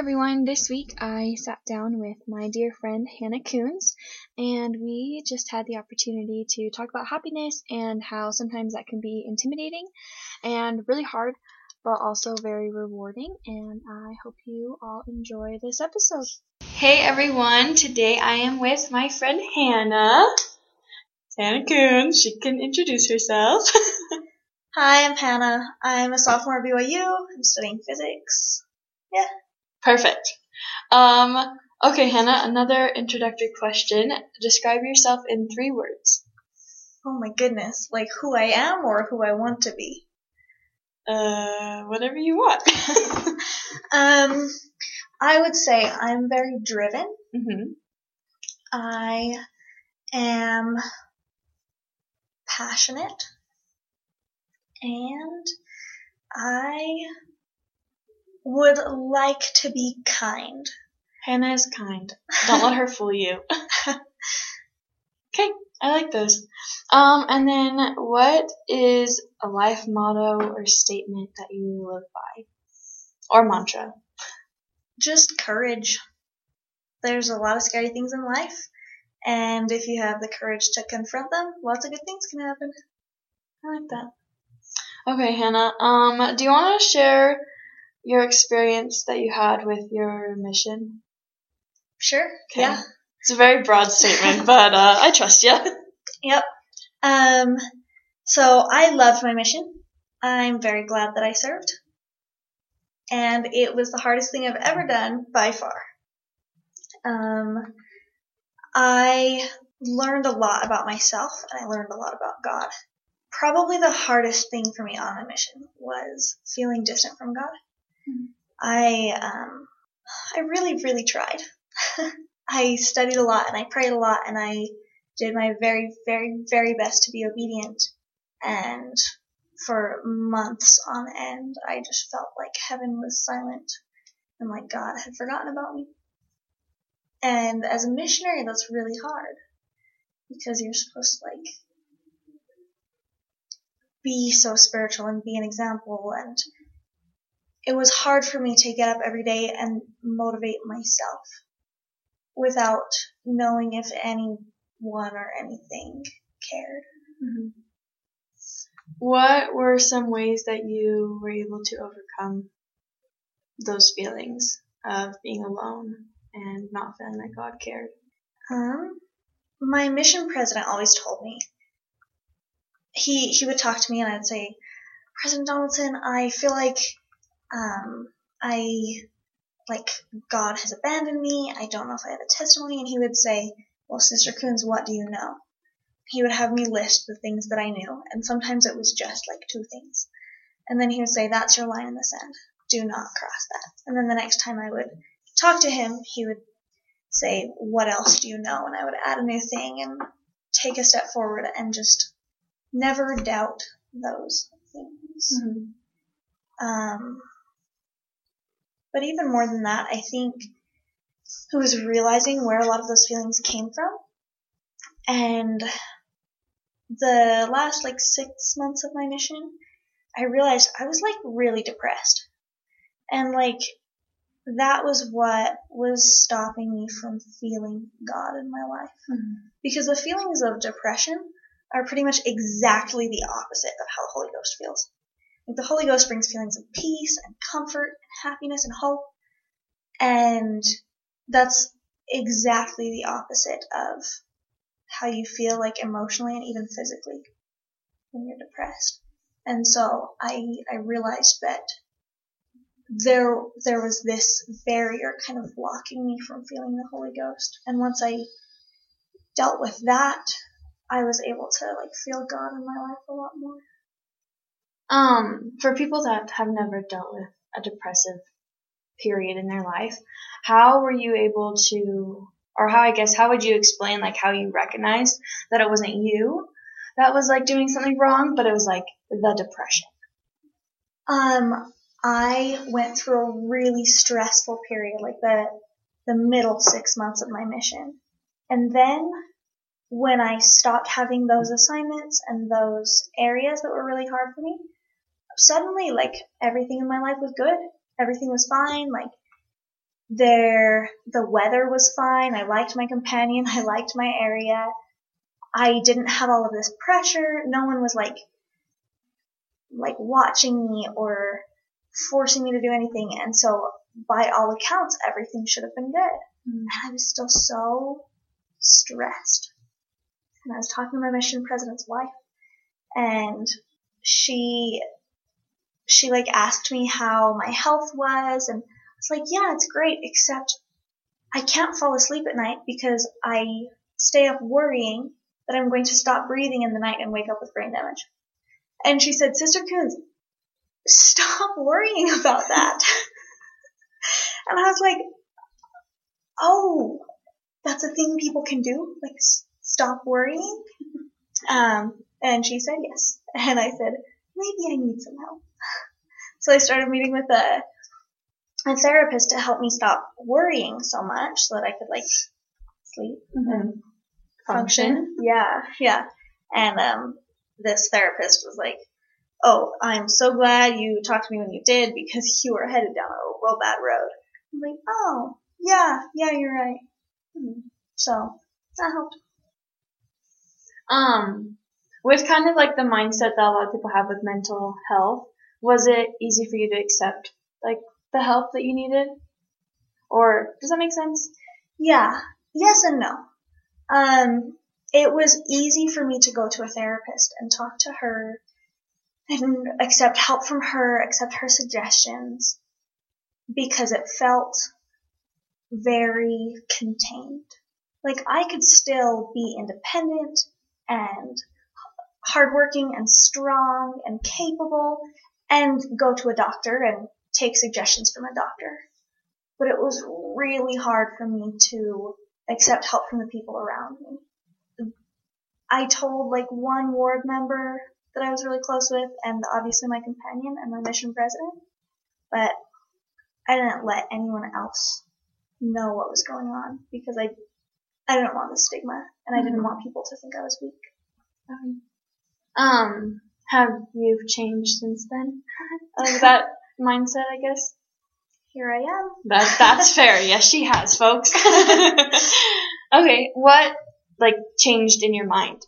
everyone. This week I sat down with my dear friend Hannah Coons and we just had the opportunity to talk about happiness and how sometimes that can be intimidating and really hard but also very rewarding and I hope you all enjoy this episode. Hey everyone, today I am with my friend Hannah. Hannah Coons, she can introduce herself. Hi, I'm Hannah. I'm a sophomore at BYU. I'm studying physics. Yeah. Perfect. Um, okay, Hannah, another introductory question. Describe yourself in three words. Oh my goodness. Like who I am or who I want to be? Uh, whatever you want. um, I would say I'm very driven. hmm I am passionate. And I would like to be kind. Hannah is kind. Don't let her fool you. okay, I like those. Um, and then what is a life motto or statement that you live by? Or mantra? Just courage. There's a lot of scary things in life. And if you have the courage to confront them, lots of good things can happen. I like that. Okay, Hannah. Um, do you want to share your experience that you had with your mission? Sure. Okay. Yeah. It's a very broad statement, but uh, I trust you. Yep. Um, so I loved my mission. I'm very glad that I served. And it was the hardest thing I've ever done by far. Um, I learned a lot about myself and I learned a lot about God. Probably the hardest thing for me on my mission was feeling distant from God. I, um, I really, really tried. I studied a lot and I prayed a lot and I did my very, very, very best to be obedient. And for months on end, I just felt like heaven was silent and like God had forgotten about me. And as a missionary, that's really hard because you're supposed to like be so spiritual and be an example. And it was hard for me to get up every day and motivate myself without knowing if anyone or anything cared. Mm-hmm. What were some ways that you were able to overcome those feelings of being alone and not feeling that God cared? Um, my mission president always told me. He he would talk to me and I'd say, President Donaldson, I feel like um, I like God has abandoned me. I don't know if I have a testimony. And he would say, Well, Sister Coons, what do you know? He would have me list the things that I knew, and sometimes it was just like two things. And then he would say, That's your line in the sand. Do not cross that. And then the next time I would talk to him, he would say, What else do you know? And I would add a new thing and take a step forward and just never doubt those things. Mm-hmm. Um, but even more than that, I think it was realizing where a lot of those feelings came from. And the last like six months of my mission, I realized I was like really depressed. And like that was what was stopping me from feeling God in my life. Mm-hmm. Because the feelings of depression are pretty much exactly the opposite of how the Holy Ghost feels. The Holy Ghost brings feelings of peace and comfort and happiness and hope. And that's exactly the opposite of how you feel like emotionally and even physically when you're depressed. And so I, I realized that there, there was this barrier kind of blocking me from feeling the Holy Ghost. And once I dealt with that, I was able to like feel God in my life a lot more. Um, for people that have never dealt with a depressive period in their life, how were you able to, or how I guess, how would you explain like how you recognized that it wasn't you that was like doing something wrong, but it was like the depression? Um, I went through a really stressful period, like the the middle six months of my mission, and then when I stopped having those assignments and those areas that were really hard for me, suddenly like everything in my life was good. Everything was fine. Like there, the weather was fine. I liked my companion. I liked my area. I didn't have all of this pressure. No one was like, like watching me or forcing me to do anything. And so by all accounts, everything should have been good. Mm. And I was still so stressed. And I was talking to my mission president's wife and she, she like asked me how my health was and I was like, yeah, it's great, except I can't fall asleep at night because I stay up worrying that I'm going to stop breathing in the night and wake up with brain damage. And she said, Sister Coons, stop worrying about that. and I was like, oh, that's a thing people can do? Like, s- stop worrying? Um, and she said yes. And I said, maybe I need some help. So I started meeting with a, a therapist to help me stop worrying so much so that I could like sleep mm-hmm. and function. function. Yeah, yeah. And um, this therapist was like, "Oh, I'm so glad you talked to me when you did because you were headed down a real bad road." I'm like, "Oh, yeah, yeah, you're right." Hmm. So that helped. Um, with kind of like the mindset that a lot of people have with mental health, was it easy for you to accept like the help that you needed? Or does that make sense? Yeah. Yes and no. Um, it was easy for me to go to a therapist and talk to her and accept help from her, accept her suggestions because it felt very contained. Like I could still be independent and hardworking and strong and capable and go to a doctor and take suggestions from a doctor. But it was really hard for me to accept help from the people around me. I told like one ward member that I was really close with and obviously my companion and my mission president, but I didn't let anyone else know what was going on because I I didn't want the stigma and I didn't mm-hmm. want people to think I was weak. Um, um have you changed since then? Of that mindset, I guess. Here I am. That that's fair. Yes, she has, folks. okay, what like changed in your mind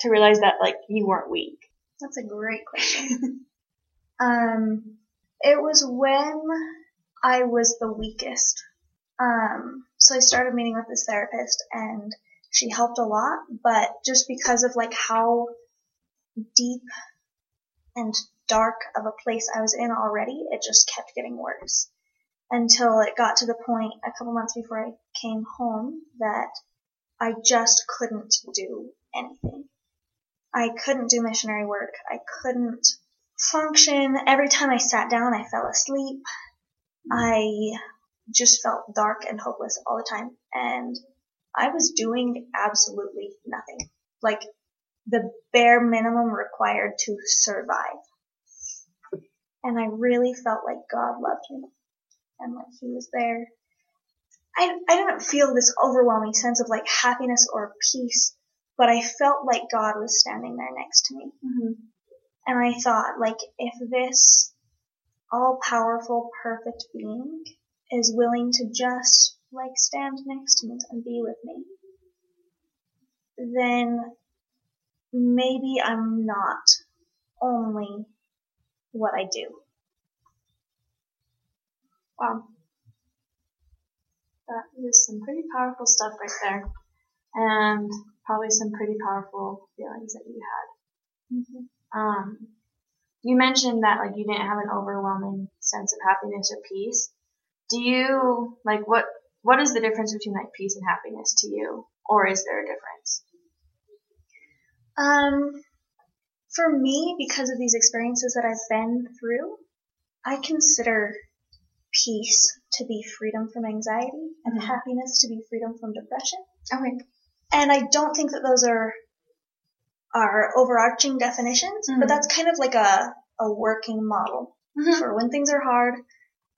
to realize that like you weren't weak? That's a great question. um, it was when I was the weakest. Um, so I started meeting with this therapist and she helped a lot, but just because of like how deep and dark of a place I was in already, it just kept getting worse. Until it got to the point a couple months before I came home that I just couldn't do anything. I couldn't do missionary work. I couldn't function. Every time I sat down, I fell asleep. I just felt dark and hopeless all the time. And I was doing absolutely nothing. Like the bare minimum required to survive. And I really felt like God loved me and like he was there. I, I didn't feel this overwhelming sense of like happiness or peace, but I felt like God was standing there next to me. Mm-hmm. And I thought, like, if this all powerful, perfect being is willing to just like stand next to me and be with me, then maybe I'm not only what I do. Wow. That is some pretty powerful stuff right there. And probably some pretty powerful feelings that you had. Mm-hmm. Um, you mentioned that like you didn't have an overwhelming sense of happiness or peace. Do you like what what is the difference between like peace and happiness to you? Or is there a difference? Um, for me, because of these experiences that I've been through, I consider peace to be freedom from anxiety and mm-hmm. happiness to be freedom from depression. Okay. And I don't think that those are are overarching definitions, mm-hmm. but that's kind of like a, a working model mm-hmm. for when things are hard.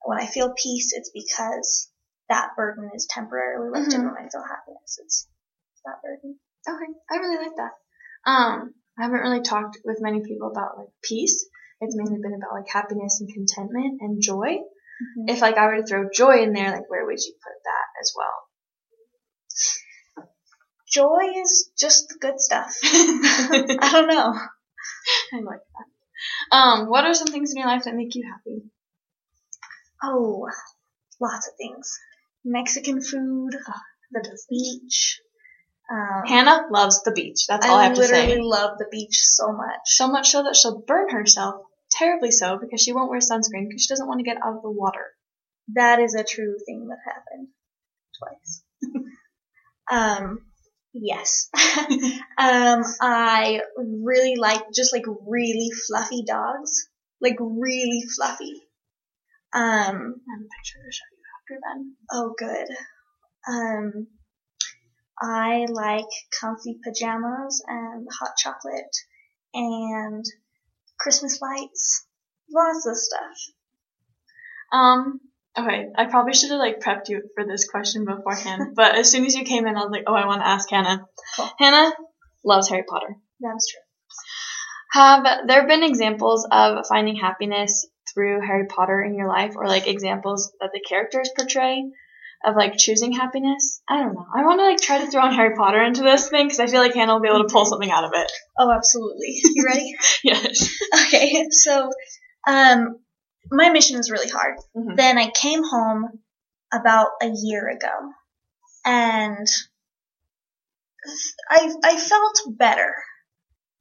When I feel peace, it's because that burden is temporarily lifted. Mm-hmm. When I feel happiness, it's that burden. Okay, I really like that. Um, I haven't really talked with many people about like peace. It's mainly been about like happiness and contentment and joy. Mhm. if like I were to throw joy in there, like where would you put that as well? Joy is just the good stuff. I I don't know. I like that. Um, what are some things in your life that make you happy? Oh, lots of things. Mexican food, the beach. Um, Hannah loves the beach. That's all I, have to say. I literally love the beach so much. So much so that she'll burn herself terribly so because she won't wear sunscreen because she doesn't want to get out of the water. That is a true thing that happened twice. um, yes. um, I really like just like really fluffy dogs, like really fluffy. Um, I have a picture to show you after then. oh good. Um, I like comfy pajamas and hot chocolate and Christmas lights, lots of stuff. Um, okay, I probably should have like prepped you for this question beforehand, but as soon as you came in, I was like, oh, I want to ask Hannah. Cool. Hannah loves Harry Potter. That's true. Have there been examples of finding happiness through Harry Potter in your life, or like examples that the characters portray of like choosing happiness? I don't know. I want to like try to throw in Harry Potter into this thing because I feel like Hannah will be able to pull something out of it. Oh, absolutely. You ready? Yes. okay, so um, my mission was really hard. Mhm. Then I came home about a year ago, and I I felt better.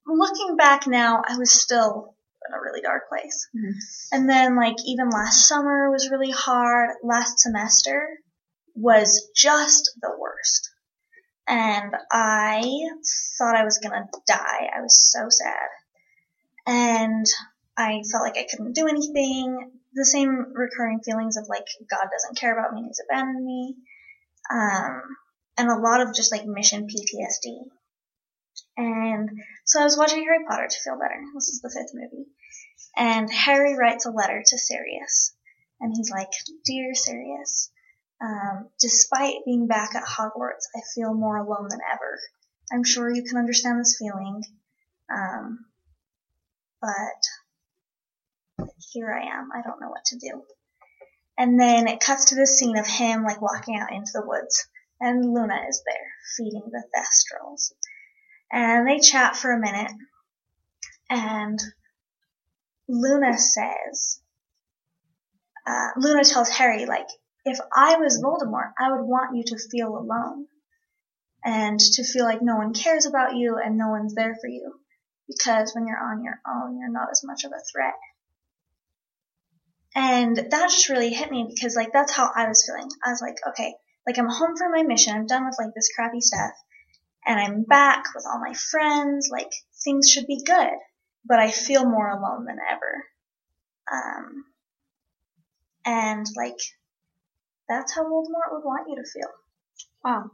Looking back now, I was still in a really dark place. Mhm. And then like even last summer was really hard. Last semester was just the worst. And I thought I was gonna die. I was so sad. And I felt like I couldn't do anything. The same recurring feelings of like God doesn't care about me, he's abandoned me. Um, and a lot of just like mission PTSD. And so I was watching Harry Potter to feel better. This is the fifth movie. And Harry writes a letter to Sirius. And he's like, Dear Sirius, um, despite being back at Hogwarts, I feel more alone than ever. I'm sure you can understand this feeling. Um, but here I am. I don't know what to do. And then it cuts to this scene of him like walking out into the woods, and Luna is there feeding the Thestrals. And they chat for a minute, and Luna says, uh, Luna tells Harry like, if I was Voldemort, I would want you to feel alone, and to feel like no one cares about you and no one's there for you because when you're on your own, you're not as much of a threat. And that just really hit me because like that's how I was feeling. I was like, okay, like I'm home from my mission, I'm done with like this crappy stuff, and I'm back with all my friends, like things should be good, but I feel more alone than ever. Um, and like that's how Voldemort would want you to feel. Wow.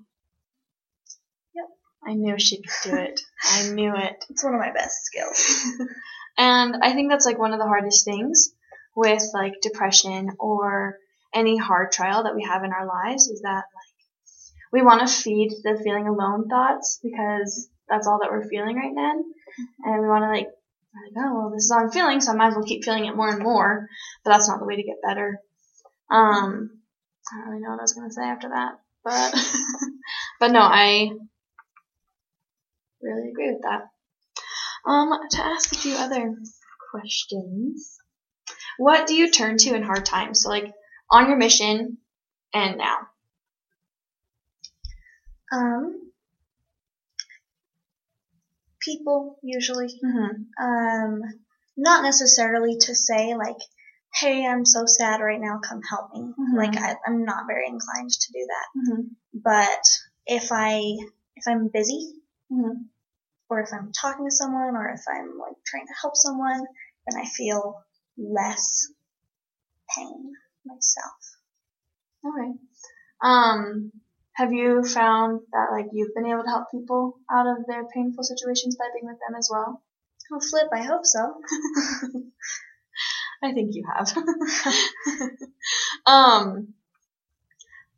Yep. I knew she could do it. I knew it. It's one of my best skills. And I think that's like one of the hardest things with like depression or any hard trial that we have in our lives is that like we want to feed the feeling alone thoughts because that's all that we're feeling right now. And we want to like, like, oh, well, this is how I'm feeling, so I might as well keep feeling it more and more. But that's not the way to get better. Um, I don't really know what I was going to say after that. But, but no, I really agree with that. Um, to ask a few other questions. What do you turn to in hard times? So like on your mission and now. Um, people usually. Mm-hmm. Um, not necessarily to say like, "Hey, I'm so sad right now. Come help me." Mhm. Like I, I'm not very inclined to do that. Mm-hmm. But if I if I'm busy Mm-hmm. or if I'm talking to someone or if I'm like trying to help someone, then I feel less pain myself. Okay. Um, have you found that like you've been able to help people out of their painful situations by being with them as well? Oh, flip! I hope so. I think you have. um,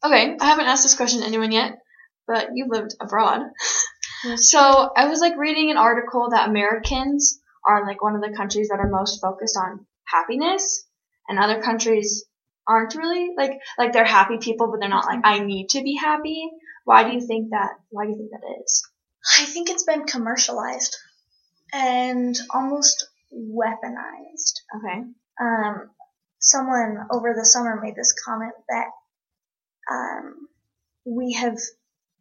okay, I haven't asked this question to anyone yet, but you lived abroad. So I was like reading an article that Americans are like one of the countries that are most focused on happiness, and other countries aren't really like like they're happy people, but they're not like I need to be happy. Why do you think that? Why do you think that is? I think it's been commercialized and almost weaponized. Okay. Um, someone over the summer made this comment that um, we have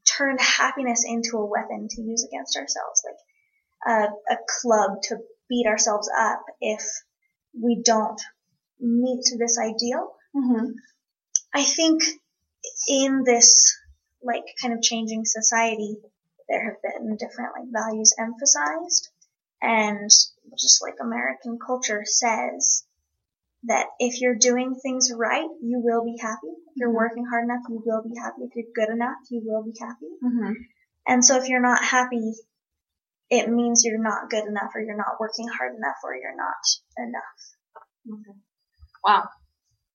turned happiness into a weapon to use against ourselves, like a, a club to beat ourselves up if we don't meet this ideal. Mm-hmm. I think in this like kind of changing society, there have been different like values emphasized, and just like American culture says that if you're doing things right, you will be happy. If you're Mhm. working hard enough, you will be happy. If you're good enough, you will be happy. Mm-hmm. And so if you're not happy, it means you're not good enough or you're not working hard enough or you're not enough. Okay. Wow.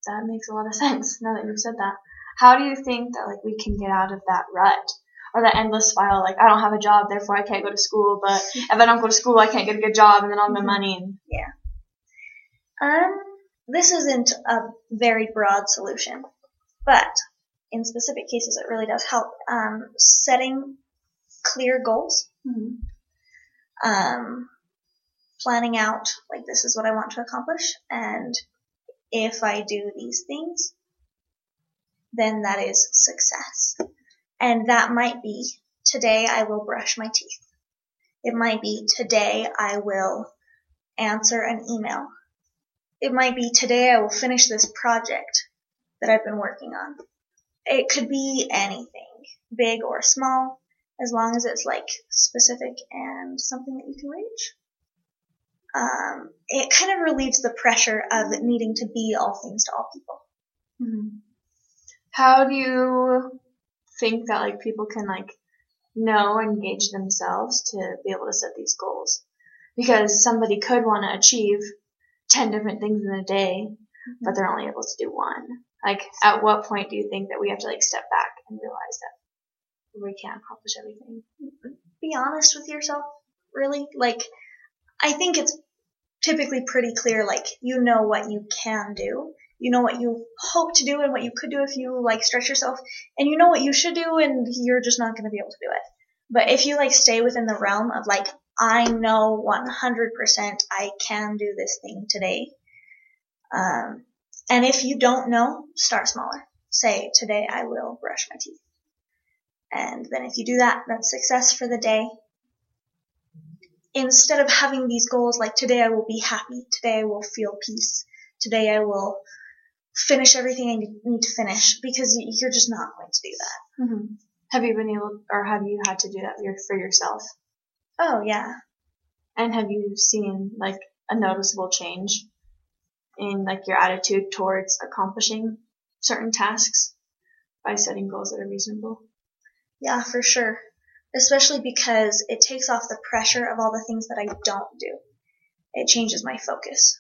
That makes a lot of sense now that you've said that. How do you think that like we can get out of that rut? Or that endless spiral, like I don't have a job, therefore I can't go to school, but if I don't go to school I can't get a good job and then I'll have no Mhm. money and Um, this isn't a very broad solution, but in specific cases, it really does help. Um, setting clear goals, um, planning out like this is what I want to accomplish, and if I do these things, then that is success. And that might be today I will brush my teeth. It might be today I will answer an email. It might be today I will finish this project that I've been working on. It could be anything, big or small, as long as it's like specific and something that you can reach. Um, it kind of relieves the pressure of needing to be all things to all people. Mhm. How do you think that like people can like know engage themselves to be able to set these goals? Because somebody could want to achieve ten different things in a day, but mm-hmm. they're only able to do one. Like, at what point do you think that we have to like step back and realize that we can't accomplish everything? Be honest with yourself, really. Like, I think it's typically pretty clear, like, you know what you can do. You know what you hope to do and what you could do if you, like, stretch yourself. And you know what you should do and you're just not going to be able to do it. But if you, like, stay within the realm of, like, I know 100% I can do this thing today. Um, and if you don't know, start smaller. Say, today I will brush my teeth. And then if you do that, that's success for the day. Instead of having these goals like today I will be happy, today I will feel peace, today I will finish everything I need to finish because you're just not going to do that. Mm-hmm. Have you been able, or have you had to do that for yourself? Oh yeah. And have you seen like a noticeable change in like your attitude towards accomplishing certain tasks by setting goals that are reasonable? Yeah, for sure. Especially because it takes off the pressure of all the things that I don't do. It changes my focus.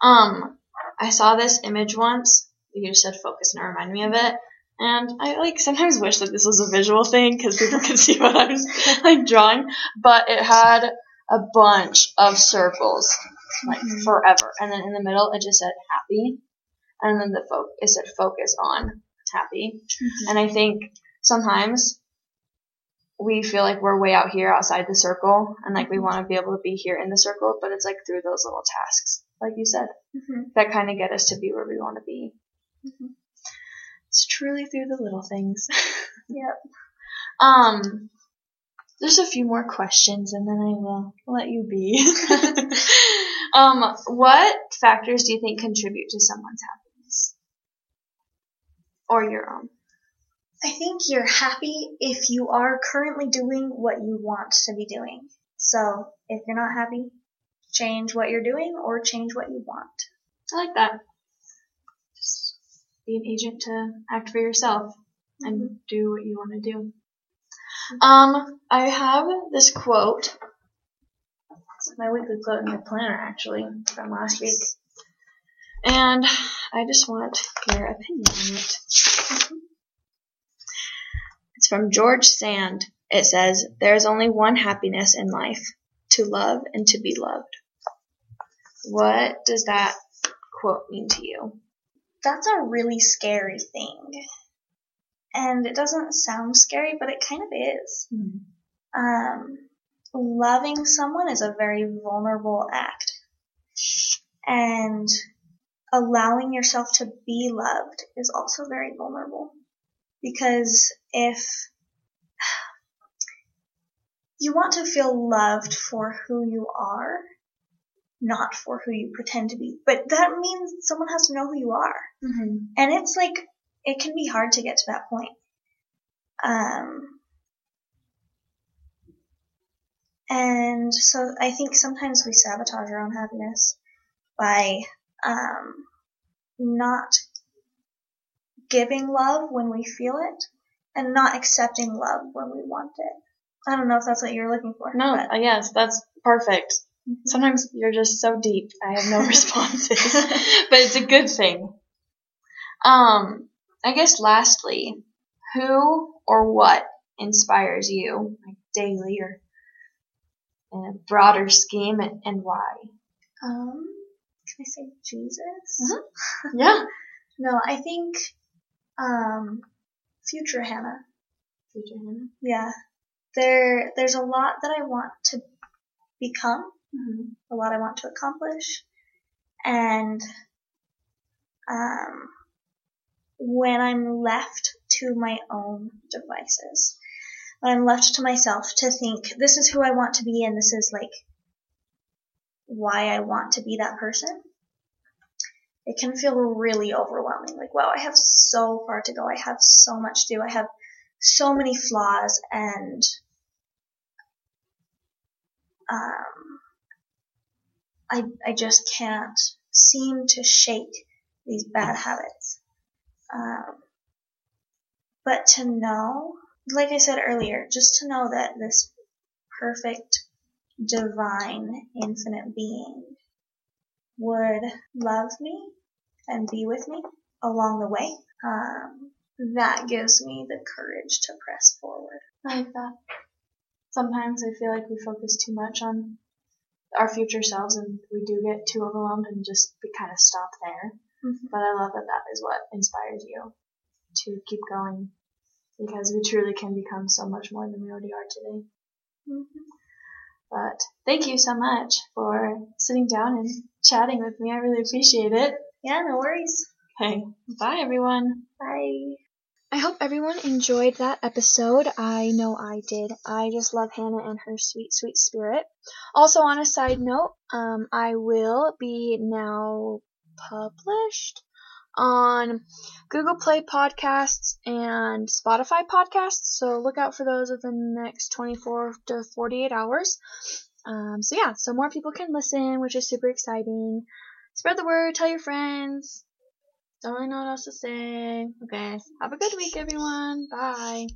Um, I saw this image once. You just said focus and it reminded me of it. And I like sometimes wish that this was a visual thing because people could see what I was like drawing. But it had a bunch of circles, like Mhm. forever. And then in the middle it just said happy. And then the fo- it said focus on happy. And I think sometimes we feel like we're way out here outside the circle and like we want to be able to be here in the circle, but it's like through those little tasks, like you said, hmm that kind of get us to be where we want to be. It's truly through the little things. Yep. Um, there's a few more questions and then I will let you be. um, what factors do you think contribute to someone's happiness? Or your own? I think you're happy if you are currently doing what you want to be doing. So if you're not happy, change what you're doing or change what you want. I like that. Be an agent to act for yourself and mm-hmm. do what you want to do. Mm-hmm. Um, I have this quote. It's my weekly quote in my planner, actually, from last week. And I just want your opinion on it. Mm-hmm. It's from George Sand. It says, There is only one happiness in life to love and to be loved. What does that quote mean to you? That's a really scary thing. And it doesn't sound scary, but it kind of is. Mm-hmm. Um, loving someone is a very vulnerable act. And allowing yourself to be loved is also very vulnerable. Because if you want to feel loved for who you are, not for who you pretend to be. But that means someone has to know who you are. Mm-hmm. And it's like, it can be hard to get to that point. Um, and so I think sometimes we sabotage our own happiness by um, not giving love when we feel it and not accepting love when we want it. I don't know if that's what you're looking for. No, but- yes, that's perfect. Sometimes you're just so deep. I have no responses, but it's a good thing. Um, I guess lastly, who or what inspires you, like daily or in a broader scheme, and, and why? Um, can I say Jesus? Mhm. Yeah. No, I think um, future Hannah. Future Hannah. Yeah, there there's a lot that I want to become, Mm-hmm. a lot I want to accomplish, and um, when I'm left to my own devices, when I'm left to myself to think this is who I want to be and this is like why I want to be that person, it can feel really overwhelming. Like, wow, I have so far to go. I have so much to do. I have so many flaws and um, I, I just can't seem to shake these bad habits. Um, but to know, like I said earlier, just to know that this perfect, divine, infinite being would love me and be with me along the way, um, that gives me the courage to press forward. I like that. Sometimes I feel like we focus too much on our future selves and we do get too overwhelmed and just we kind of stop there. Mhm. But I love that that is what inspires you to keep going because we truly can become so much more than we already are today. But thank you so much for sitting down and chatting with me. I really appreciate it. Yeah, no worries. Okay. Bye everyone. Bye. I hope everyone enjoyed that episode. I know I did. I just love Hannah and her sweet, sweet spirit. Also, on a side note, um, I will be now published on Google Play Podcasts and Spotify Podcasts. So look out for those within the next 24 to 48 hours. Um, so yeah, so more people can listen, which is super exciting. Spread the word, tell your friends. Don't really know what else to say. Okay. Have a good week, everyone. Bye.